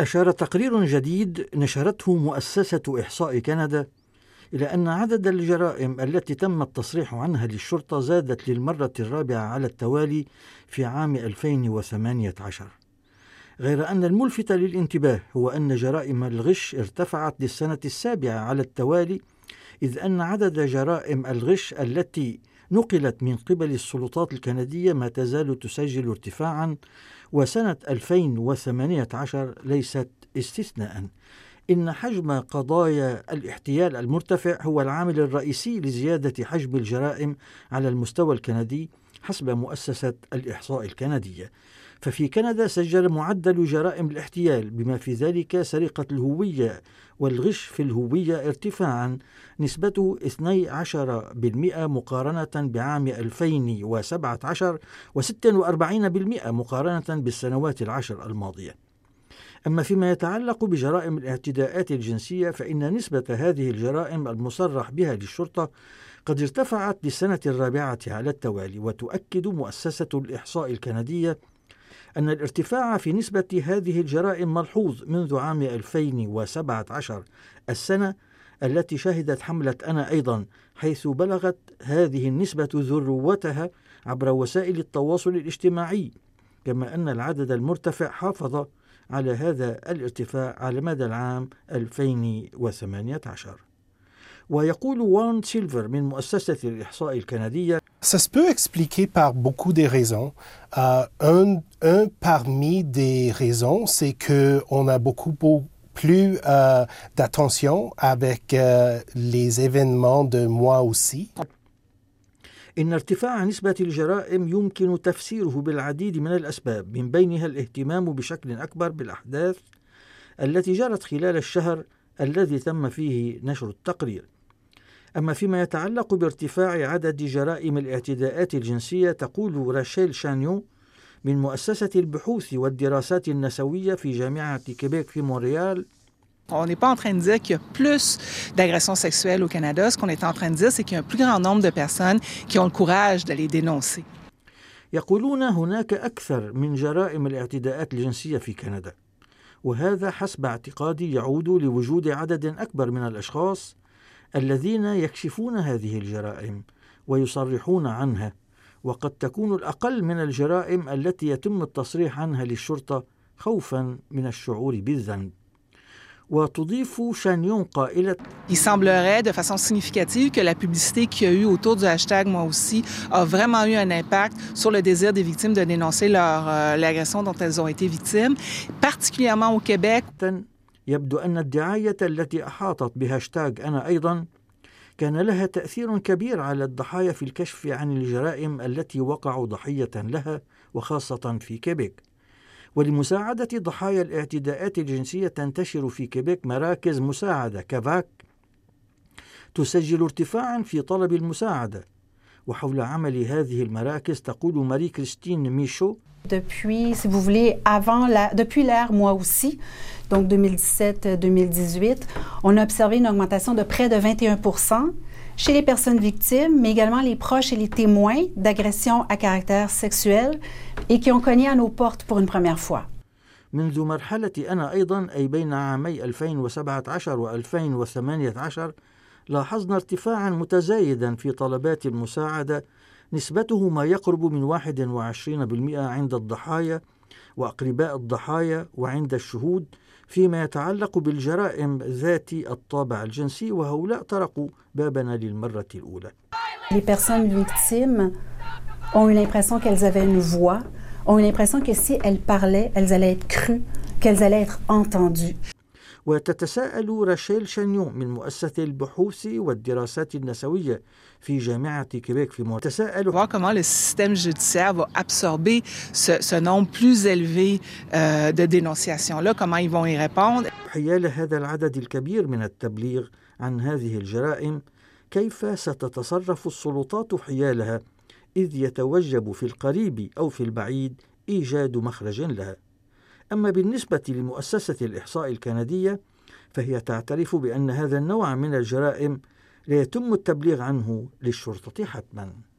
أشار تقرير جديد نشرته مؤسسة إحصاء كندا إلى أن عدد الجرائم التي تم التصريح عنها للشرطة زادت للمرة الرابعة على التوالي في عام 2018 غير أن الملفت للانتباه هو أن جرائم الغش ارتفعت للسنة السابعة على التوالي إذ أن عدد جرائم الغش التي نقلت من قبل السلطات الكندية ما تزال تسجل ارتفاعا وسنة 2018 ليست استثناء إن حجم قضايا الاحتيال المرتفع هو العامل الرئيسي لزيادة حجم الجرائم على المستوى الكندي حسب مؤسسة الإحصاء الكندية. ففي كندا سجل معدل جرائم الاحتيال بما في ذلك سرقة الهوية والغش في الهوية ارتفاعا نسبته 12% مقارنة بعام 2017 و46% مقارنة بالسنوات العشر الماضية. أما فيما يتعلق بجرائم الاعتداءات الجنسية فإن نسبة هذه الجرائم المصرح بها للشرطة قد ارتفعت للسنة الرابعة على التوالي وتؤكد مؤسسة الإحصاء الكندية أن الارتفاع في نسبة هذه الجرائم ملحوظ منذ عام 2017 السنة التي شهدت حملة أنا أيضا حيث بلغت هذه النسبة ذروتها عبر وسائل التواصل الاجتماعي كما أن العدد المرتفع حافظ على هذا الارتفاع على مدى العام 2018 ويقول وان سيلفر من مؤسسة الإحصاء الكندية Ça se peut expliquer par beaucoup de raisons. Euh, un, un, parmi des raisons, c'est qu'on a beaucoup, beaucoup plus euh, d'attention avec euh, les événements de moi aussi. إن ارتفاع نسبة الجرائم يمكن تفسيره بالعديد من الأسباب من بينها الاهتمام بشكل أكبر بالأحداث التي جرت خلال الشهر الذي تم فيه نشر التقرير أما فيما يتعلق بارتفاع عدد جرائم الاعتداءات الجنسية تقول راشيل شانيو من مؤسسة البحوث والدراسات النسوية في جامعة كيبيك في مونريال On n'est pas en train de dire qu'il y a plus d'agressions sexuelles au Canada. Ce qu'on est en train de dire, c'est qu'il y a un plus grand nombre de personnes qui ont le courage de les dénoncer. يقولون هناك أكثر من جرائم الاعتداءات الجنسية في كندا وهذا حسب اعتقادي يعود لوجود عدد أكبر من الأشخاص الذين يكشفون هذه الجرائم ويصرحون عنها وقد تكون الأقل من الجرائم التي يتم التصريح عنها للشرطة خوفا من الشعور بالذنب وتضيف شانيون قائلة Il semblerait de façon significative que la publicité qu'il y a eu autour du hashtag Moi aussi a vraiment eu un impact sur le désir des victimes de dénoncer leur, euh, l'agression dont elles ont été victimes, particulièrement au Québec. يبدو أن الدعاية التي أحاطت بهاشتاج أنا أيضا كان لها تأثير كبير على الضحايا في الكشف عن الجرائم التي وقعوا ضحية لها وخاصة في كيبيك. ولمساعدة ضحايا الاعتداءات الجنسية تنتشر في كيبيك مراكز مساعدة كافاك تسجل ارتفاعا في طلب المساعدة وحول عمل هذه المراكز تقول ماري كريستين ميشو Depuis, si vous voulez, avant la, depuis l'ère moi aussi, donc 2017-2018, on a observé une augmentation de près de 21 chez les personnes victimes, mais également les proches et les témoins d'agressions à caractère sexuel et qui ont cogné à nos portes pour une première fois. منذ مرحلة أنا أيضا أي بين عامي 2017 و 2018 لاحظنا ارتفاعا متزايدا في طلبات المساعدة نسبته ما يقرب من 21% عند الضحايا وأقرباء الضحايا وعند الشهود فيما يتعلق بالجرائم ذات الطابع الجنسي وهؤلاء طرقوا بابنا للمرة الأولى. Les personnes victimes ont eu l'impression qu'elles avaient une voix, ont eu l'impression que si elles parlaient, elles allaient être crues, qu'elles allaient être entendues. وتتساءل راشيل شانيون من مؤسسة البحوث والدراسات النسوية في جامعة كيبيك في موريال تتساءل comment le système judiciaire va absorber ce, ce nombre plus élevé euh, de dénonciations-là, comment ils vont y répondre. حيال هذا العدد الكبير من التبليغ عن هذه الجرائم كيف ستتصرف السلطات حيالها إذ يتوجب في القريب أو في البعيد إيجاد مخرج لها أما بالنسبة لمؤسسة الإحصاء الكندية فهي تعترف بأن هذا النوع من الجرائم لا يتم التبليغ عنه للشرطة حتماً.